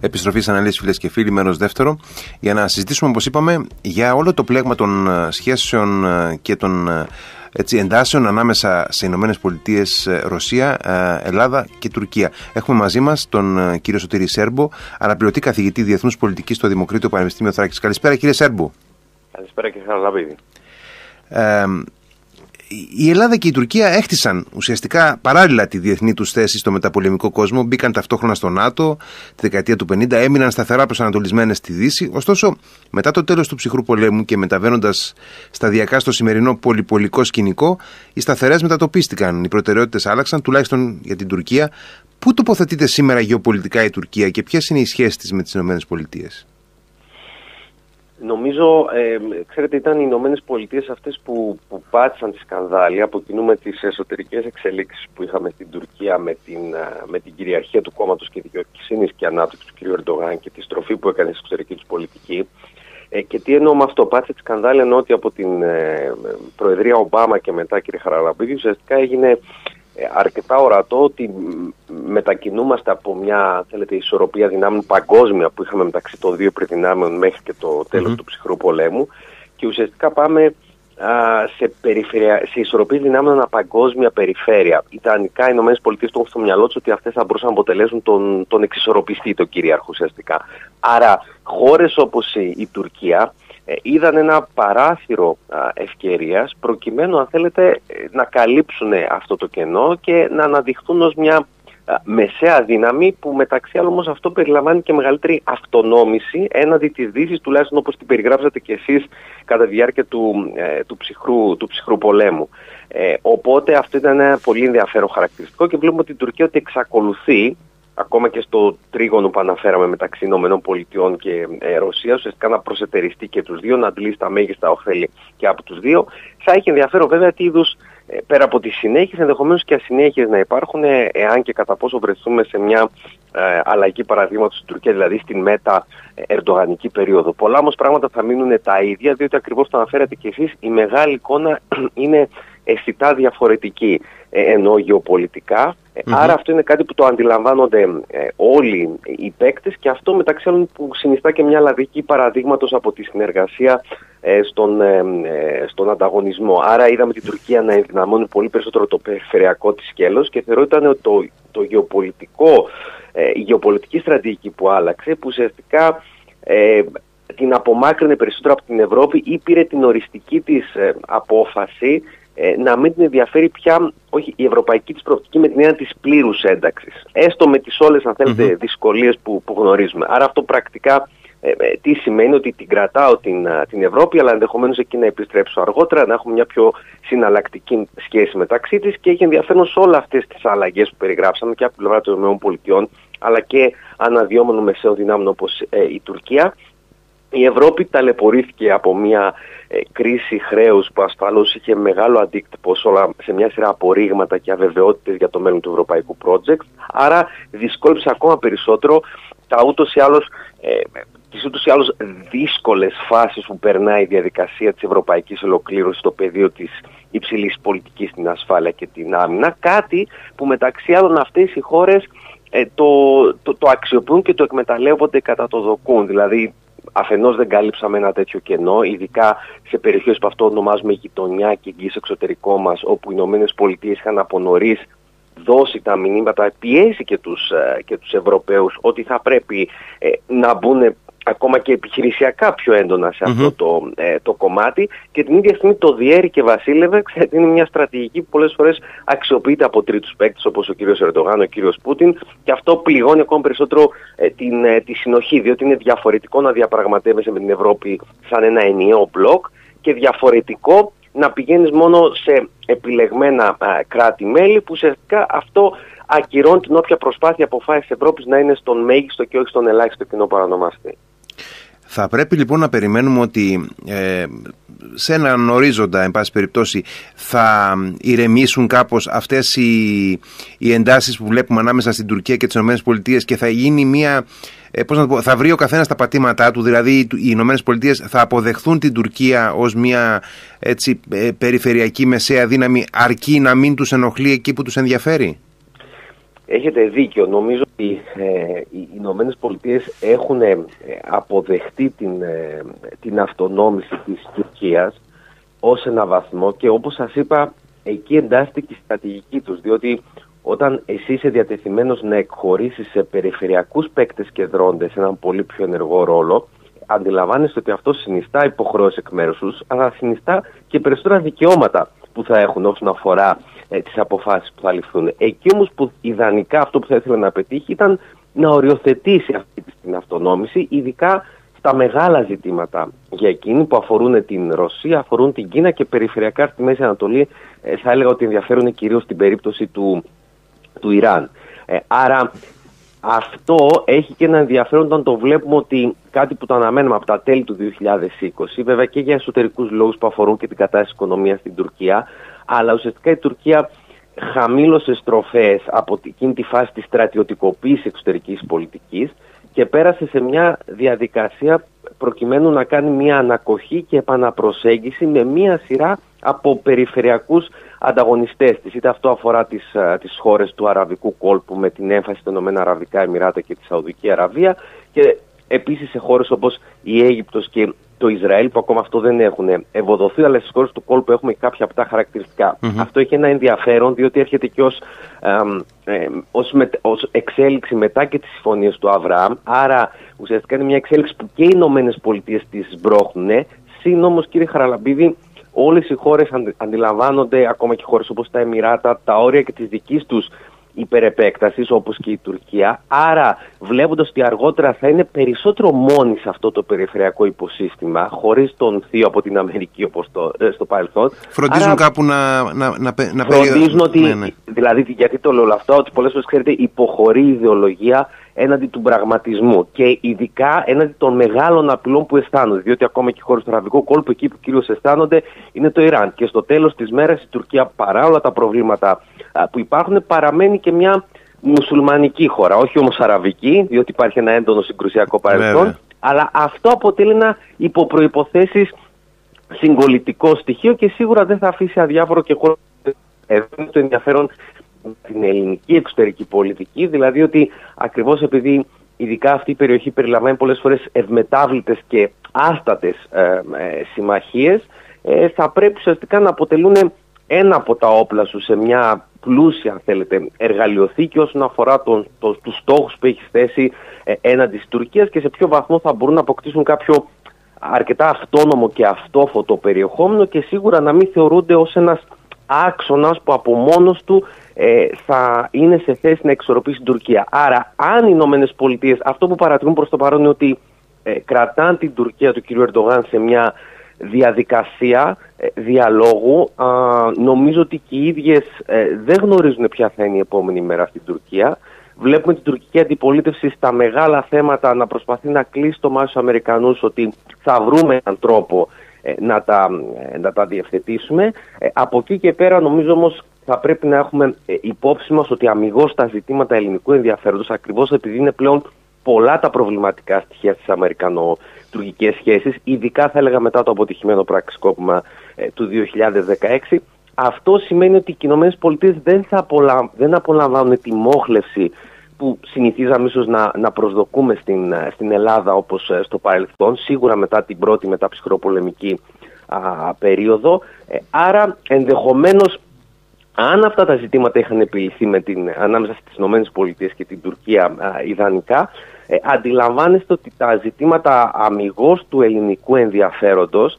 Επιστροφή στις αναλύσεις, φίλες και φίλοι, μέρος δεύτερο, για να συζητήσουμε, όπως είπαμε, για όλο το πλέγμα των ε, σχέσεων ε, και των ε, έτσι, εντάσεων ανάμεσα σε Ηνωμένες Πολιτείες, Ρωσία, Ελλάδα και Τουρκία. Έχουμε μαζί μας τον κύριο Σωτήρη Σέρμπο, αναπληρωτή καθηγητή Διεθνούς Πολιτικής στο Δημοκρίτιο Πανεπιστήμιο Θράκης. Καλησπέρα, κύριε Σέρμπο. Καλησπέρα, κύριε Χαραλαμπίδη η Ελλάδα και η Τουρκία έχτισαν ουσιαστικά παράλληλα τη διεθνή τους θέση στο μεταπολεμικό κόσμο, μπήκαν ταυτόχρονα στο ΝΑΤΟ τη δεκαετία του 50, έμειναν σταθερά προσανατολισμένες στη Δύση. Ωστόσο, μετά το τέλος του ψυχρού πολέμου και μεταβαίνοντας σταδιακά στο σημερινό πολυπολικό σκηνικό, οι σταθερές μετατοπίστηκαν. Οι προτεραιότητες άλλαξαν, τουλάχιστον για την Τουρκία. Πού τοποθετείται σήμερα γεωπολιτικά η Τουρκία και ποιες είναι οι σχέσεις της με τις ΗΠΑ. Νομίζω, ε, ξέρετε, ήταν οι Ηνωμένες Πολιτείες αυτές που, που πάτησαν τη σκανδάλη από κοινού με τις εσωτερικές εξελίξεις που είχαμε στην Τουρκία με την, με την κυριαρχία του κόμματος και δικαιοσύνης και ανάπτυξη του κ. Ερντογάν και τη στροφή που έκανε στην εξωτερική τους πολιτική. Ε, και τι εννοώ με αυτό, πάτησε τη σκανδάλη ενώ ότι από την ε, Προεδρία Ομπάμα και μετά, κ. Χαραλαμπίδη, ουσιαστικά έγινε ε, αρκετά ορατό ότι μετακινούμαστε από μια θέλετε, ισορροπία δυνάμεων παγκόσμια που είχαμε μεταξύ των δύο υπερδυνάμεων μέχρι και το τελος του ψυχρού πολέμου και ουσιαστικά πάμε σε, περιφερεια... σε ισορροπίες δυνάμεων ανά παγκόσμια περιφέρεια. Ιδανικά οι ΗΠΑ το έχουν στο μυαλό τους ότι αυτές θα μπορούσαν να αποτελέσουν τον, τον εξισορροπιστή, τον κυρίαρχο ουσιαστικά. Άρα χώρες όπως η, η Τουρκία ε, είδαν ένα παράθυρο ευκαιρίας προκειμένου αν θέλετε να καλύψουν αυτό το κενό και να αναδειχθούν ως μια μεσαία δύναμη που μεταξύ άλλων όμως αυτό περιλαμβάνει και μεγαλύτερη αυτονόμηση έναντι της Δύσης τουλάχιστον όπως την περιγράψατε και εσείς κατά τη διάρκεια του, ε, του, ψυχρού, του ψυχρού πολέμου. Ε, οπότε αυτό ήταν ένα πολύ ενδιαφέρον χαρακτηριστικό και βλέπουμε ότι η Τουρκία ότι εξακολουθεί ακόμα και στο τρίγωνο που αναφέραμε μεταξύ Ηνωμένων Πολιτειών και ε, Ρωσία, ουσιαστικά να προσετεριστεί και τους δύο, να αντλήσει τα μέγιστα ωφέλη και από τους δύο. Θα έχει ενδιαφέρον βέβαια τι είδους, ε, πέρα από τις συνέχειες, ενδεχομένως και ασυνέχειες να υπάρχουν, ε, εάν και κατά πόσο βρεθούμε σε μια ε, αλλαγή παραδείγματος στην Τουρκία, δηλαδή στην μέτα ερντογανική περίοδο. Πολλά όμως πράγματα θα μείνουν τα ίδια, διότι ακριβώς το αναφέρατε κι εσείς, η μεγάλη εικόνα είναι αισθητά διαφορετική ε, ενώ γεωπολιτικά. Ε, άρα αυτό είναι κάτι που το αντιλαμβάνονται ε, όλοι οι παίκτες και αυτό μεταξύ άλλων που συνιστά και μια λαδική παραδείγματος από τη συνεργασία στον, στον ανταγωνισμό. Άρα είδαμε την Τουρκία να ενδυναμώνει πολύ περισσότερο το περιφερειακό της σκέλος και θεωρώ ήταν το, το γεωπολιτικό, η γεωπολιτική στρατηγική που άλλαξε που ουσιαστικά την απομάκρυνε περισσότερο από την Ευρώπη ή πήρε την οριστική της απόφαση ε, να μην την ενδιαφέρει πια όχι, η ευρωπαϊκή της προοπτική με την έννοια της πλήρους ένταξης. Έστω με τις όλες αν θέλετε mm-hmm. δυσκολίες που, που γνωρίζουμε. Άρα αυτό πρακτικά ε, ε, τι σημαίνει ότι την κρατάω την, την Ευρώπη αλλά ενδεχομένως εκεί να επιστρέψω αργότερα, να έχουμε μια πιο συναλλακτική σχέση μεταξύ της και έχει ενδιαφέρον σε όλες αυτές τις αλλαγές που περιγράψαμε και από την πλευρά των ΗΠΑ αλλά και αναδυόμενων μεσαίων δυνάμεων όπως η Τουρκία. Η Ευρώπη ταλαιπωρήθηκε από μια ε, κρίση χρέους που ασφαλώς είχε μεγάλο αντίκτυπο σε μια σειρά απορρίγματα και αβεβαιότητες για το μέλλον του ευρωπαϊκού project. Άρα δυσκόλυψε ακόμα περισσότερο τα ούτως ή άλλως ε, τις ούτως ή άλλως δύσκολες φάσεις που περνάει η διαδικασία της ευρωπαϊκής ολοκλήρωσης στο πεδίο της υψηλής πολιτικής στην ασφάλεια και την άμυνα, κάτι που μεταξύ άλλων αυτές οι χώρες ε, το, το, το αξιοποιούν και το εκμεταλλεύονται κατά το δοκούν. Δηλαδή αφενός δεν κάλυψαμε ένα τέτοιο κενό, ειδικά σε περιοχές που αυτό ονομάζουμε γειτονιά και εγγύης εξωτερικό μας, όπου οι Ηνωμένες Πολιτείες είχαν από νωρίς δώσει τα μηνύματα, πιέσει και τους, ε, και τους Ευρωπαίους ότι θα πρέπει ε, να μπουν ακόμα και επιχειρησιακά πιο έντονα σε αυτό το, ε, το κομμάτι. Και την ίδια στιγμή το διέρη και βασίλευε, ξέρετε, είναι μια στρατηγική που πολλές φορές αξιοποιείται από τρίτους παίκτες όπως ο κύριος Ερντογάν, ο κύριος Πούτιν. Και αυτό πληγώνει ακόμα περισσότερο ε, την, ε, τη συνοχή διότι είναι διαφορετικό να διαπραγματεύεσαι με την Ευρώπη σαν ένα ενιαίο μπλοκ και διαφορετικό να πηγαίνεις μόνο σε επιλεγμένα κράτη-μέλη που ουσιαστικά αυτό ακυρώνει την όποια προσπάθεια αποφάσης Ευρώπης να είναι στον μέγιστο και όχι στον ελάχιστο κοινό παρανομάστη. Θα πρέπει λοιπόν να περιμένουμε ότι ε, σε έναν ορίζοντα, εν πάση περιπτώσει, θα ηρεμήσουν κάπως αυτές οι, οι εντάσεις που βλέπουμε ανάμεσα στην Τουρκία και τις ΗΠΑ και θα γίνει μια, ε, πώς να το πω, θα βρει ο καθένας τα πατήματά του, δηλαδή οι ΗΠΑ θα αποδεχθούν την Τουρκία ως μια έτσι, ε, περιφερειακή μεσαία δύναμη αρκεί να μην τους ενοχλεί εκεί που τους ενδιαφέρει; Έχετε δίκιο. Νομίζω ότι ε, οι Ηνωμένες Πολιτείες έχουν ε, αποδεχτεί την, ε, την αυτονόμηση της Τουρκίας ως ένα βαθμό και όπως σας είπα εκεί εντάσσεται και η στρατηγική τους διότι όταν εσύ είσαι διατεθειμένος να εκχωρήσεις σε περιφερειακούς παίκτες και δρόντες έναν πολύ πιο ενεργό ρόλο αντιλαμβάνεστε ότι αυτό συνιστά υποχρεώσεις εκ μέρους τους, αλλά συνιστά και περισσότερα δικαιώματα που θα έχουν όσον αφορά ε, τις αποφάσεις που θα ληφθούν. Εκεί όμως που ιδανικά αυτό που θα ήθελε να πετύχει ήταν να οριοθετήσει αυτή την αυτονόμηση, ειδικά στα μεγάλα ζητήματα για εκείνη που αφορούν την Ρωσία, αφορούν την Κίνα και περιφερειακά στη Μέση Ανατολή ε, θα έλεγα ότι ενδιαφέρουν κυρίως στην περίπτωση του, του Ιράν. Ε, άρα αυτό έχει και ένα ενδιαφέρον όταν το βλέπουμε ότι κάτι που το αναμένουμε από τα τέλη του 2020, βέβαια και για εσωτερικούς λόγους που αφορούν και την κατάσταση της οικονομίας στην Τουρκία, αλλά ουσιαστικά η Τουρκία χαμήλωσε στροφές από εκείνη τη φάση της στρατιωτικοποίησης εξωτερικής πολιτικής και πέρασε σε μια διαδικασία προκειμένου να κάνει μια ανακοχή και επαναπροσέγγιση με μια σειρά από περιφερειακούς ανταγωνιστές της. Είτε αυτό αφορά τις, τις χώρες του Αραβικού κόλπου με την έμφαση στα Ηνωμένα Αραβικά Εμμυράτα και τη Σαουδική Αραβία και επίσης σε χώρες όπως η Αίγυπτος και το Ισραήλ που ακόμα αυτό δεν έχουν ευοδοθεί, αλλά στις χώρες του κόλπου έχουμε κάποια από τα χαρακτηριστικα Αυτό έχει ένα ενδιαφέρον, διότι έρχεται και ως ε, ως, εξέλιξη μετά και τις συμφωνίες του Αβραάμ. Άρα ουσιαστικά είναι μια εξέλιξη που και οι Ηνωμένες Πολιτείες τη σμπρώχνουν. Συν όμως, κύριε Χαραλαμπίδη, όλες οι χώρες αντιλαμβάνονται, ακόμα και χώρες όπως τα Εμμυράτα, τα όρια και τη δική τους υπερεπέκτασης όπως και η Τουρκία. Άρα, βλέποντας ότι αργότερα θα είναι περισσότερο μόνοι σε αυτό το περιφερειακό υποσύστημα, χωρίς τον θείο από την Αμερική όπως ε, στο παρελθόν. Φροντίζουν Άρα, κάπου να, να, να, να Φροντίζουν ότι. Ναι, ναι. Δηλαδή, γιατί το λέω όλο αυτό, ότι πολλές φορές ξέρετε, υποχωρεί η ιδεολογία έναντι του πραγματισμού και ειδικά έναντι των μεγάλων απειλών που αισθάνονται. Διότι ακόμα και οι χώρες του Αραβικού κόλπου, εκεί που κυρίως αισθάνονται, είναι το Ιράν. Και στο τέλος της μέρας η Τουρκία, παρά όλα τα προβλήματα που υπάρχουν, παραμένει και μια μουσουλμανική χώρα. Όχι όμως αραβική, διότι υπάρχει ένα έντονο συγκρουσιακό παρελθόν. Αλλά αυτό αποτελεί ένα υποπροποθέσει συγκολητικό στοιχείο και σίγουρα δεν θα αφήσει αδιάφορο και χώρο. Εδώ είναι το ενδιαφέρον την ελληνική εξωτερική πολιτική, δηλαδή ότι ακριβώς επειδή ειδικά αυτή η περιοχή περιλαμβάνει πολλές φορές ευμετάβλητες και άστατες ε, ε, συμμαχίες, ε, θα πρέπει ουσιαστικά να αποτελούν ένα από τα όπλα σου σε μια πλούσια, αν θέλετε, εργαλειοθήκη όσον αφορά τον, το, τους στόχους που έχεις θέσει ε, έναντι της Τουρκίας και σε ποιο βαθμό θα μπορούν να αποκτήσουν κάποιο αρκετά αυτόνομο και αυτόφωτο περιεχόμενο και σίγουρα να μην θεωρούνται ως ένας άξονας που από μόνος του ε, θα είναι σε θέση να εξορροπήσει την Τουρκία. Άρα, αν οι Ηνωμένες Πολιτείες, αυτό που παρατηρούν προς το παρόν είναι ότι ε, κρατάνε την Τουρκία του κ. Ερντογάν σε μια διαδικασία ε, διαλόγου. Α, νομίζω ότι και οι ίδιες ε, δεν γνωρίζουν ποια θα είναι η επόμενη μέρα στην Τουρκία. Βλέπουμε την τουρκική αντιπολίτευση στα μεγάλα θέματα να προσπαθεί να κλείσει το μάτι Αμερικανούς ότι θα βρούμε έναν τρόπο ε, να, τα, να τα διευθετήσουμε. από εκεί και πέρα νομίζω όμως θα πρέπει να έχουμε υπόψη μας ότι αμυγός τα ζητήματα ελληνικού ενδιαφέροντος ακριβώς επειδή είναι πλέον πολλά τα προβληματικά στοιχεία στις αμερικανο-τουρκικές σχέσεις, ειδικά θα έλεγα μετά το αποτυχημένο πραξικόπημα ε, του 2016. Αυτό σημαίνει ότι οι Ηνωμένες Πολιτείες δεν, θα δεν απολαμβάνουν τη μόχλευση που συνηθίζαμε ίσως να, να προσδοκούμε στην, ε, στην Ελλάδα όπως ε, στο παρελθόν, σίγουρα μετά την πρώτη μεταψυχροπολεμική περίοδο. άρα ενδεχομένως αν αυτά τα ζητήματα είχαν επιληθεί με την, ανάμεσα στις ΗΠΑ και την Τουρκία α, ιδανικά, ε, αντιλαμβάνεστε ότι τα ζητήματα αμυγός του ελληνικού ενδιαφέροντος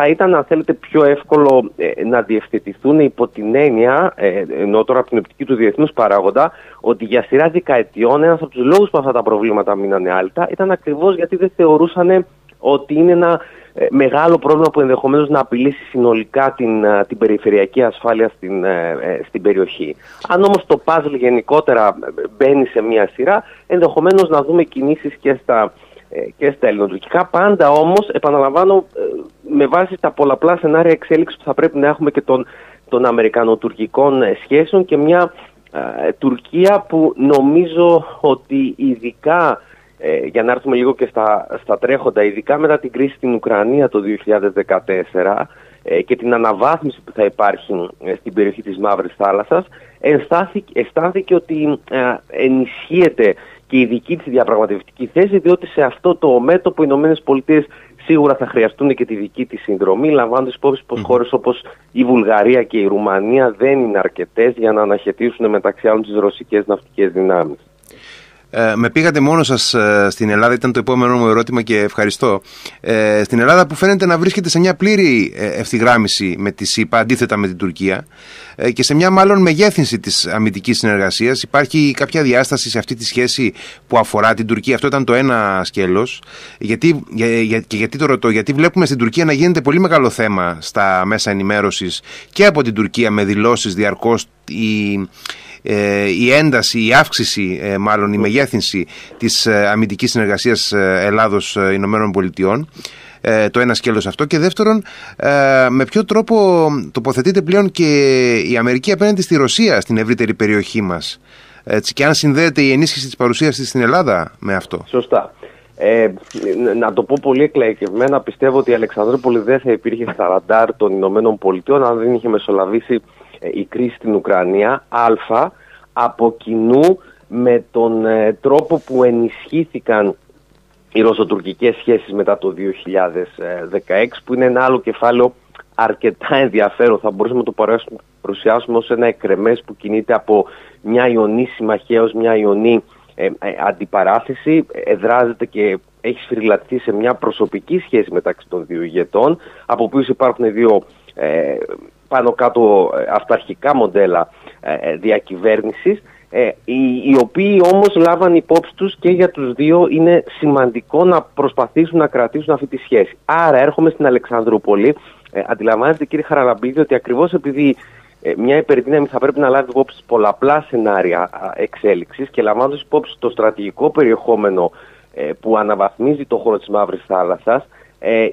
θα ήταν, αν θέλετε, πιο εύκολο ε, να διευθετηθούν υπό την έννοια, ε, ενώ τώρα από την οπτική του διεθνούς παράγοντα, ότι για σειρά δεκαετιών ένας από τους λόγους που αυτά τα προβλήματα μείνανε άλτα ήταν ακριβώς γιατί δεν θεωρούσαν ότι είναι ένα ε, μεγάλο πρόβλημα που ενδεχομένως να απειλήσει συνολικά την, ε, την περιφερειακή ασφάλεια στην, ε, στην περιοχή. Αν όμως το παζλ γενικότερα μπαίνει σε μια σειρά, ενδεχομένως να δούμε κινήσεις και στα, και στα ελληνοτουρκικά. Πάντα όμως, επαναλαμβάνω, με βάση τα πολλαπλά σενάρια εξέλιξης που θα πρέπει να έχουμε και των, των αμερικανοτουρκικών σχέσεων και μια Τουρκία που νομίζω ότι ειδικά ε, για να έρθουμε λίγο και στα, στα τρέχοντα, ειδικά μετά την κρίση στην Ουκρανία το 2014, και την αναβάθμιση που θα υπάρχει στην περιοχή της Μαύρης Θάλασσας αισθάνθηκε ότι ενισχύεται και η δική της διαπραγματευτική θέση διότι σε αυτό το μέτωπο οι ΗΠΑ σίγουρα θα χρειαστούν και τη δική της συνδρομή, λαμβάνοντας υπόψη πως mm. χώρες όπως η Βουλγαρία και η Ρουμανία δεν είναι αρκετές για να αναχαιτήσουν μεταξύ άλλων τις ρωσικές ναυτικές δυνάμεις. Ε, με πήγατε μόνο σας ε, στην Ελλάδα, ήταν το επόμενο μου ερώτημα και ευχαριστώ. Ε, στην Ελλάδα που φαίνεται να βρίσκεται σε μια πλήρη ε, ευθυγράμμιση με τη ΣΥΠΑ, αντίθετα με την Τουρκία, ε, και σε μια μάλλον μεγέθυνση της αμυντικής συνεργασίας. Υπάρχει κάποια διάσταση σε αυτή τη σχέση που αφορά την Τουρκία; Αυτό ήταν το ένα σκέλος. Γιατί, για, για, και γιατί το ρωτώ, γιατί βλέπουμε στην Τουρκία να γίνεται πολύ μεγάλο θέμα στα μέσα ενημέρωσης και από την Τουρκία με δηλώσεις διαρκώς η, ε, η ένταση, η αύξηση, ε, μάλλον η μεγέθυνση της ε, αμυντικής συνεργασίας Ελλάδος-Ηνωμένων Πολιτειών. Το ένα σκέλος αυτό και δεύτερον με ποιο τρόπο τοποθετείται πλέον και η Αμερική απέναντι στη Ρωσία στην ευρύτερη περιοχή μας έτσι, και αν συνδέεται η ενίσχυση της παρουσίας της στην Ελλάδα με αυτό; Σωστά. Ε, να το πω πολύ εκλαϊκευμένα, πιστεύω ότι η Αλεξανδρούπολη δεν θα υπήρχε στα ραντάρ των Ηνωμένων Πολιτειών αν δεν είχε μεσολαβήσει ε, η κρίση στην Ουκρανία, α, από κοινού με τον ε, τρόπο που ενισχύθηκαν οι ρωσοτουρκικές σχέσεις μετά το 2016, που είναι ένα άλλο κεφάλαιο αρκετά ενδιαφέρον. Θα μπορούσαμε να το παρουσιάσουμε ως ένα εκρεμές που κινείται από μια ιονή συμμαχία ως μια ιονή ε, αντιπαράθεση, εδράζεται και έχει σφυριλατηθεί σε μια προσωπική σχέση μεταξύ των δύο ηγετών, από οποίους υπάρχουν δύο πάνω κάτω ε, αυταρχικά μοντέλα ε, ε, διακυβέρνησης οι, οι οποίοι όμως λάβαν υπόψη τους και για τους δύο είναι σημαντικό να προσπαθήσουν να κρατήσουν αυτή τη σχέση. Άρα έρχομαι στην Αλεξανδρούπολη, αντιλαμβάνεστε κύριε Χαραλαμπίδη ότι ακριβώς επειδή μια υπερδύναμη θα πρέπει να λάβει υπόψη πολλαπλά σενάρια εξέλιξης και λαμβάνοντας υπόψη το στρατηγικό περιεχόμενο που αναβαθμίζει το χώρο της Μαύρης Θάλασσας,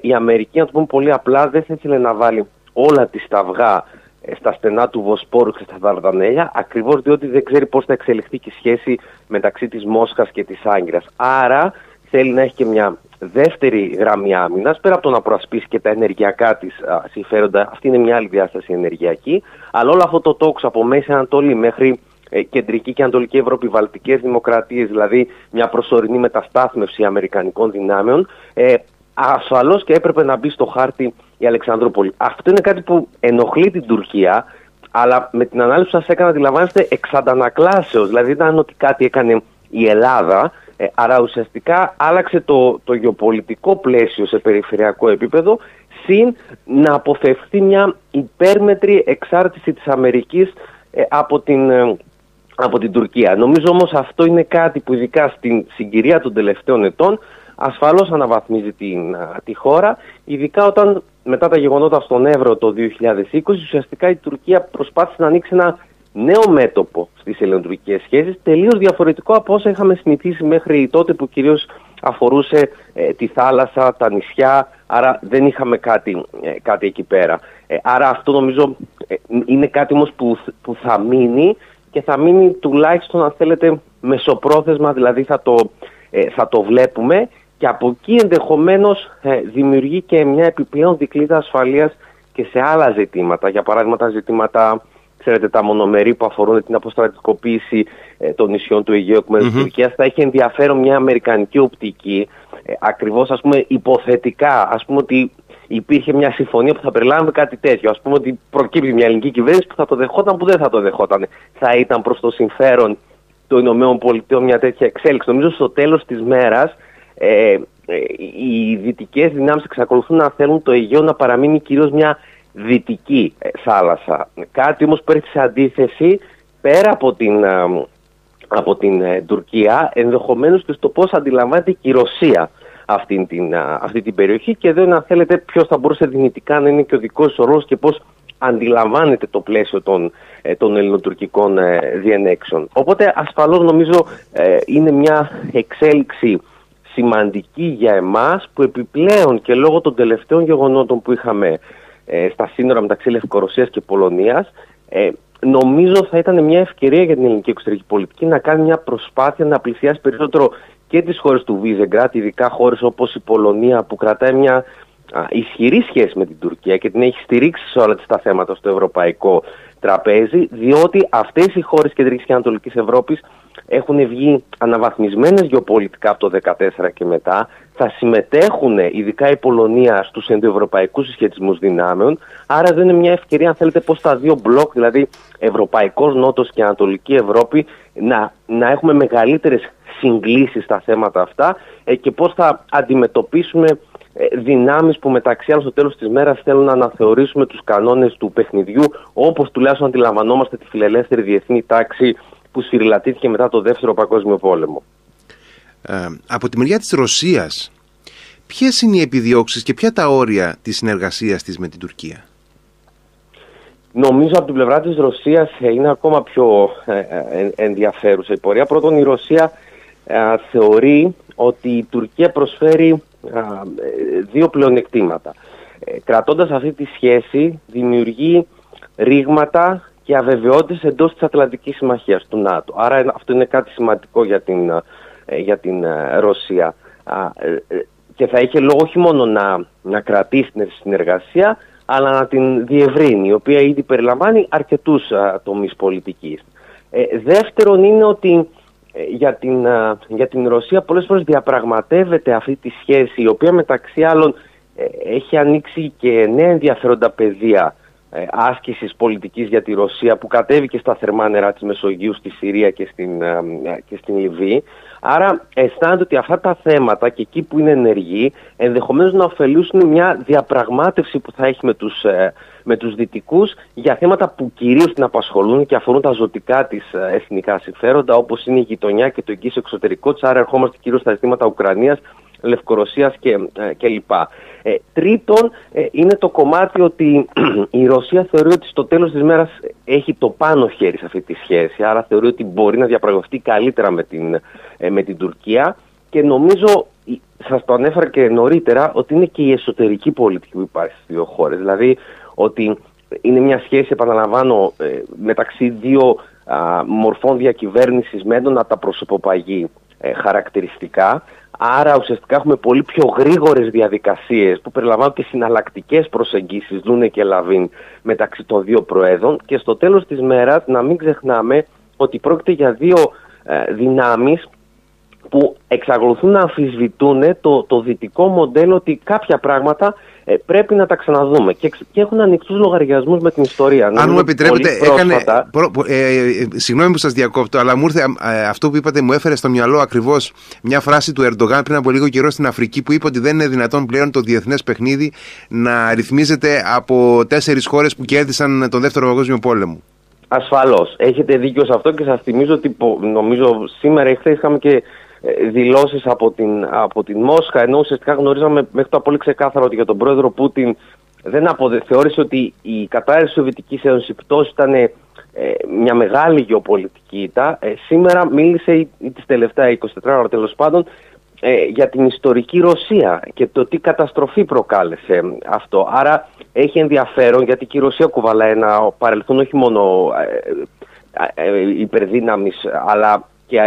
η Αμερική, να το πούμε πολύ απλά, δεν θα ήθελε να βάλει όλα τη σταυγά ε, στα στενά του Βοσπόρου και στα Δαρδανέλια, ακριβώς διότι δεν ξέρει πώς θα εξελιχθεί και η σχέση μεταξύ της Μόσχας και της Άγκυρα. Άρα θέλει να έχει και μια δεύτερη γραμμή άμυνας, πέρα από το να προασπίσει και τα ενεργειακά της συμφέροντα. Αυτή είναι μια άλλη διάσταση ενεργειακή. Αλλά όλο αυτό το τόξο από Μέση Ανατολή μέχρι ε, κεντρική και ανατολική Ευρώπη, βαλτικές δημοκρατίες, δηλαδή μια προσωρινή μεταστάθμευση αμερικανικών δυνάμεων, ε, ασφαλώς και έπρεπε να μπει στο χάρτη η Αλεξανδρούπολη. Αυτό είναι κάτι που ενοχλεί την Τουρκία, αλλά με την ανάλυση που σας έκανα, αντιλαμβάνεστε εξ αντανακλάσεω. Δηλαδή, ήταν ότι κάτι έκανε η Ελλάδα, ε, άρα ουσιαστικά άλλαξε το, το γεωπολιτικό πλαίσιο σε περιφερειακό επίπεδο, συν να αποφευχθεί μια υπέρμετρη εξάρτηση της Αμερικής ε, από την, ε, από την Τουρκία. Νομίζω όμως αυτό είναι κάτι που ειδικά στην συγκυρία των τελευταίων ετών ασφαλώς αναβαθμίζει την, τη χώρα, ειδικά όταν μετά τα γεγονότα στον Εύρο το 2020 ουσιαστικά η Τουρκία προσπάθησε να ανοίξει ένα νέο μέτωπο στις ελληνοτουρκικές σχέσεις, τελείως διαφορετικό από όσα είχαμε συνηθίσει μέχρι τότε που κυρίως αφορούσε ε, τη θάλασσα, τα νησιά, άρα δεν είχαμε κάτι, ε, κάτι εκεί πέρα. Ε, άρα αυτό νομίζω είναι κάτι όμως που, που θα μείνει και θα μείνει τουλάχιστον αν θέλετε μεσοπρόθεσμα, δηλαδή θα το, θα το βλέπουμε και από εκεί ενδεχομένως ε, δημιουργεί και μια επιπλέον δικλίδα ασφαλείας και σε άλλα ζητήματα. Για παράδειγμα τα ζητήματα, ξέρετε, τα μονομερή που αφορούν την αποστρατικοποίηση ε, των νησιών του Αιγαίου εκ μέρους Τουρκίας. Θα έχει ενδιαφέρον μια αμερικανική οπτική, ε, ακριβώς ας πούμε υποθετικά, ας πούμε ότι υπήρχε μια συμφωνία που θα περιλάμβανε κάτι τέτοιο. Α πούμε ότι προκύπτει μια ελληνική κυβέρνηση που θα το δεχόταν, που δεν θα το δεχόταν. Θα ήταν προς το συμφέρον των ΗΠΑ μια τέτοια εξέλιξη. Νομίζω στο τέλος της μέρας ε, ε, οι δυτικές δυνάμεις εξακολουθούν να θέλουν το Αιγαίο να παραμείνει κυρίως μια δυτική ε, θάλασσα. Κάτι όμως που έρχεται σε αντίθεση πέρα από την, από την Τουρκία, ενδεχομένως και στο πώς αντιλαμβάνεται και η Ρωσία αυτή την, αυτή την περιοχή και εδώ αν θέλετε ποιος θα μπορούσε δυνητικά να είναι και ο δικός ο ρόλος και πώς αντιλαμβάνεται το πλαίσιο των, των ελληνοτουρκικών διενέξεων. Οπότε ασφαλώς νομίζω είναι μια εξέλιξη σημαντική για εμάς που επιπλέον και λόγω των τελευταίων γεγονότων που είχαμε ε, στα σύνορα μεταξύ Λευκορωσίας και Πολωνίας ε, νομίζω θα ήταν μια ευκαιρία για την ελληνική εξωτερική πολιτική να κάνει μια προσπάθεια να πλησιάσει περισσότερο και τις χώρες του Βίζεγκράτ, ειδικά χώρες όπως η Πολωνία που κρατάει μια ισχυρή σχέση με την Τουρκία και την έχει στηρίξει σε όλα τα θέματα στο ευρωπαϊκό τραπέζι, διότι αυτές οι χώρες Κεντρικής και Ανατολικής Ευρώπης έχουν βγει αναβαθμισμένες γεωπολιτικά από το 2014 και μετά, θα συμμετέχουν ειδικά η Πολωνία στους ενδοευρωπαϊκούς συσχετισμούς δυνάμεων, άρα δεν είναι μια ευκαιρία αν θέλετε πως τα δύο μπλοκ, δηλαδή Ευρωπαϊκός Νότος και Ανατολική Ευρώπη, να, να έχουμε μεγαλύτερες συγκλήσεις στα θέματα αυτά ε, και πώς θα αντιμετωπίσουμε ε, δυνάμεις που μεταξύ άλλων στο τέλος της μέρας θέλουν να αναθεωρήσουμε τους κανόνες του παιχνιδιού όπως τουλάχιστον αντιλαμβανόμαστε τη φιλελεύθερη διεθνή τάξη που σφυριλατήθηκε μετά το Δεύτερο Παγκόσμιο Πόλεμο. Ε, από τη μεριά της Ρωσίας, ποιες είναι οι επιδιώξεις και ποια τα όρια της συνεργασίας της με την Τουρκία; Νομίζω από την πλευρά της Ρωσίας είναι ακόμα πιο ε, ε, ενδιαφέρουσα η πορεία. Πρώτον η Ρωσία θεωρεί ότι η Τουρκία προσφέρει δύο πλεονεκτήματα. Κρατώντας αυτή τη σχέση δημιουργεί ρήγματα και αβεβαιότητες εντός της Ατλαντικής Συμμαχίας του ΝΑΤΟ. Άρα αυτό είναι κάτι σημαντικό για την, ε, για την ε, Ρωσία. Ε, και θα είχε λόγο όχι μόνο να, να κρατήσει την συνεργασία, αλλά να την διευρύνει, η οποία ήδη περιλαμβάνει αρκετούς τομείς πολιτικής. δεύτερον είναι ότι για την, για την Ρωσία πολλές φορές διαπραγματεύεται αυτή τη σχέση, η οποία μεταξύ άλλων έχει ανοίξει και νέα ενδιαφέροντα πεδία ε, άσκησης πολιτικής για τη Ρωσία που κατέβηκε στα θερμά νερά της Μεσογείου στη Συρία και στην, ε, και στην Λιβύη. Άρα αισθάνεται ότι αυτά τα θέματα και εκεί που είναι ενεργοί ενδεχομένως να ωφελούσουν μια διαπραγμάτευση που θα έχει με τους, ε, με τους δυτικούς για θέματα που κυρίως την απασχολούν και αφορούν τα ζωτικά της εθνικά συμφέροντα όπως είναι η γειτονιά και το εγγύς εξωτερικό της. Άρα ερχόμαστε κυρίως στα ζητήματα Ουκρανίας Λευκορωσίας και, ε, και λοιπά. Ε, τρίτον, ε, είναι το κομμάτι ότι η Ρωσία θεωρεί ότι στο τέλος της μέρας έχει το πάνω χέρι σε αυτή τη σχέση, άρα θεωρεί ότι μπορεί να διαπραγματευτεί καλύτερα με την, με την Τουρκία και νομίζω, σας το ανέφερα και νωρίτερα, ότι είναι και η εσωτερική πολιτική που υπάρχει στις δύο χώρες. Δηλαδή ότι είναι μια σχέση, επαναλαμβάνω, μεταξύ δύο μορφών διακυβέρνησης με έντονα τα προσωποπαγή χαρακτηριστικά Άρα ουσιαστικά έχουμε πολύ πιο γρήγορες διαδικασίες που περιλαμβάνουν και συναλλακτικές προσεγγίσεις Δούνε και Λαβίν μεταξύ των δύο προέδρων. Και στο τέλος της μέρας να μην ξεχνάμε ότι πρόκειται για δύο ε, δυνάμεις που εξακολουθούν να αμφισβητούν το, το δυτικό μοντέλο ότι κάποια πράγματα ε, πρέπει να τα ξαναδούμε. Και, και έχουν ανοιχτούς λογαριασμούς με την ιστορία. Αν μου επιτρέπετε, έκανε. Ε, ε, συγγνώμη που σας διακόπτω, αλλά μου ήρθε ε, αυτό που είπατε, μου έφερε στο μυαλό ακριβώς μια φράση του Ερντογάν πριν από λίγο καιρό στην Αφρική που είπε ότι δεν είναι δυνατόν πλέον το διεθνές παιχνίδι να ρυθμίζεται από τέσσερις χώρες που κέρδισαν τον Δεύτερο Παγκόσμιο Πόλεμο. Ασφαλώς. Έχετε δίκιο σε αυτό και σας θυμίζω ότι νομίζω σήμερα ή χθες είχαμε και ε, δηλώσεις από την, από την Μόσχα ενώ ουσιαστικά γνωρίζαμε μέχρι το πολύ ξεκάθαρο ότι για τον πρόεδρο Πούτιν δεν αποδε... θεώρησε ότι η κατάρρευση της Σοβιετικής Ένωσης πτώση ήταν ε, μια μεγάλη γεωπολιτική ήττα. Ε, σήμερα μίλησε ή, τις τελευταία 24 ώρα τέλος πάντων ε, για την ιστορική Ρωσία και το τι καταστροφή προκάλεσε αυτό. Άρα έχει ενδιαφέρον γιατί και η Ρωσία κουβαλά ένα παρελθόν όχι μόνο ε, ε, υπερδύναμης αλλά και,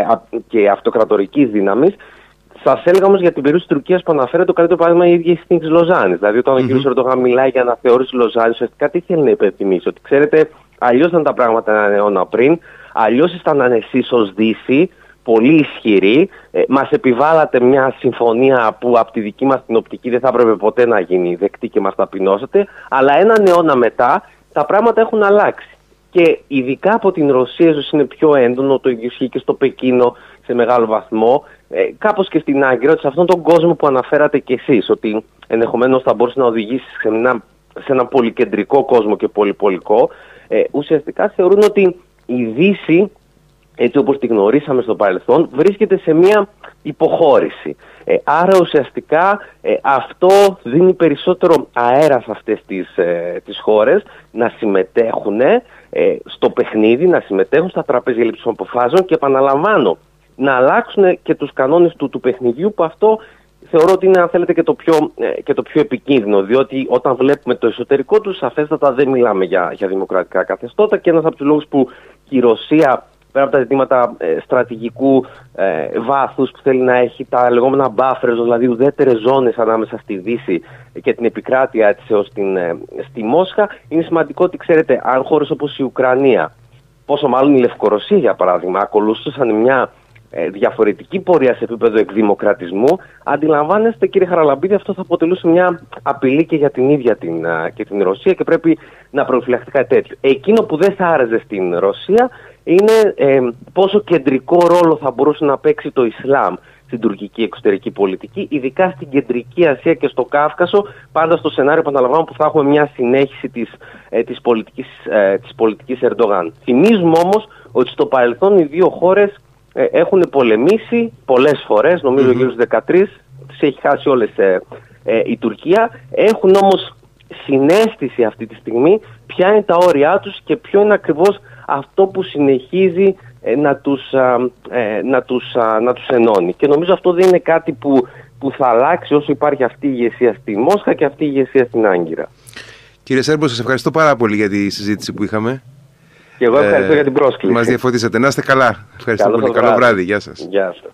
και αυτοκρατορικής δύναμης. Σας έλεγα όμως για την περίπτωση της Τουρκίας που αναφέρεται το καλύτερο παράδειγμα η ίδια η συνθήκη Λοζάνης. Δηλαδή, όταν mm-hmm. ο κ. Ερντογάν μιλάει για αναθεώρηση Λοζάνης, ουσιαστικά τι θέλει να υπενθυμίσει. Ότι ξέρετε, αλλιώς ήταν τα πράγματα ένα αιώνα πριν, αλλιώς ήσταν εσεί ως Δύση πολύ ισχυροί. Ε, μας επιβάλλατε μια συμφωνία που από τη δική μας την οπτική δεν θα έπρεπε ποτέ να γίνει δεκτή και μας ταπεινώσατε. Αλλά έναν αιώνα μετά τα πράγματα έχουν αλλάξει και ειδικά από την Ρωσία ίσως είναι πιο έντονο, το ισχύει και στο Πεκίνο σε μεγάλο βαθμό, ε, κάπως και στην Άγκυρα, ότι σε αυτόν τον κόσμο που αναφέρατε κι εσείς, ότι ενδεχομένως θα μπορούσε να οδηγήσει σε ένα, σε ένα πολυκεντρικό κόσμο και πολυπολικό, ε, ουσιαστικά θεωρούν ότι η Δύση, έτσι όπως τη γνωρίσαμε στο παρελθόν, βρίσκεται σε μια υποχώρηση. Ε, άρα ουσιαστικά ε, αυτό δίνει περισσότερο αέρα σε αυτές τις, ε, τις χώρες να συμμετέχουν ε, στο παιχνίδι, να συμμετέχουν στα τραπέζια λήψης αποφάσεων και επαναλαμβάνω να αλλάξουν και τους κανόνες του, του παιχνιδιού που αυτό θεωρώ ότι είναι αν θέλετε και το, πιο, ε, και το πιο επικίνδυνο διότι όταν βλέπουμε το εσωτερικό τους σαφέστατα δεν μιλάμε για, για δημοκρατικά καθεστώτα και ένας από τους λόγους που η Ρωσία πέρα από τα ζητήματα ε, στρατηγικού ε, βάθους που θέλει να έχει τα λεγόμενα buffers, δηλαδή ουδέτερες ζώνες ανάμεσα στη Δύση και την επικράτεια της έως την, ε, στη Μόσχα, είναι σημαντικό ότι ξέρετε, αν χώρες όπως η Ουκρανία, πόσο μάλλον η Λευκορωσία για παράδειγμα, ακολούθησαν μια ε, διαφορετική πορεία σε επίπεδο εκδημοκρατισμού, αντιλαμβάνεστε κύριε Χαραλαμπίδη αυτό θα αποτελούσε μια απειλή και για την ίδια την, και την Ρωσία και πρέπει να προφυλαχθεί κάτι τέτοιο. Εκείνο που δεν θα άρεσε στην Ρωσία είναι ε, πόσο κεντρικό ρόλο θα μπορούσε να παίξει το Ισλάμ στην τουρκική εξωτερική πολιτική, ειδικά στην Κεντρική Ασία και στο Κάφκασο, πάντα στο σενάριο, επαναλαμβάνω, που θα έχουμε μια συνέχιση της, ε, της, πολιτικής, ε, της πολιτικής Ερντογάν. Θυμίζουμε όμως ότι στο παρελθόν οι δύο χώρες ε, έχουν πολεμήσει πολλές φορές, νομίζω mm-hmm. γύρω στους 13, τις έχει χάσει όλες ε, ε, η Τουρκία, έχουν όμως συνέστηση αυτή τη στιγμή ποια είναι τα όρια τους και ποιο είναι ακριβώς αυτό που συνεχίζει ε, να, τους, ε, να, τους, να τους ενώνει. Και νομίζω αυτό δεν είναι κάτι που, που θα αλλάξει όσο υπάρχει αυτή η ηγεσία στη Μόσχα και αυτή η ηγεσία στην Άγκυρα. Κύριε Σέρμπος, σας ευχαριστώ πάρα πολύ για τη συζήτηση που είχαμε. Και εγώ ευχαριστώ ε, για την πρόσκληση. Μας διαφωτίσατε. Να είστε καλά. Ευχαριστώ πολύ. Καλό βράδυ. Γεια σας. Γεια σας.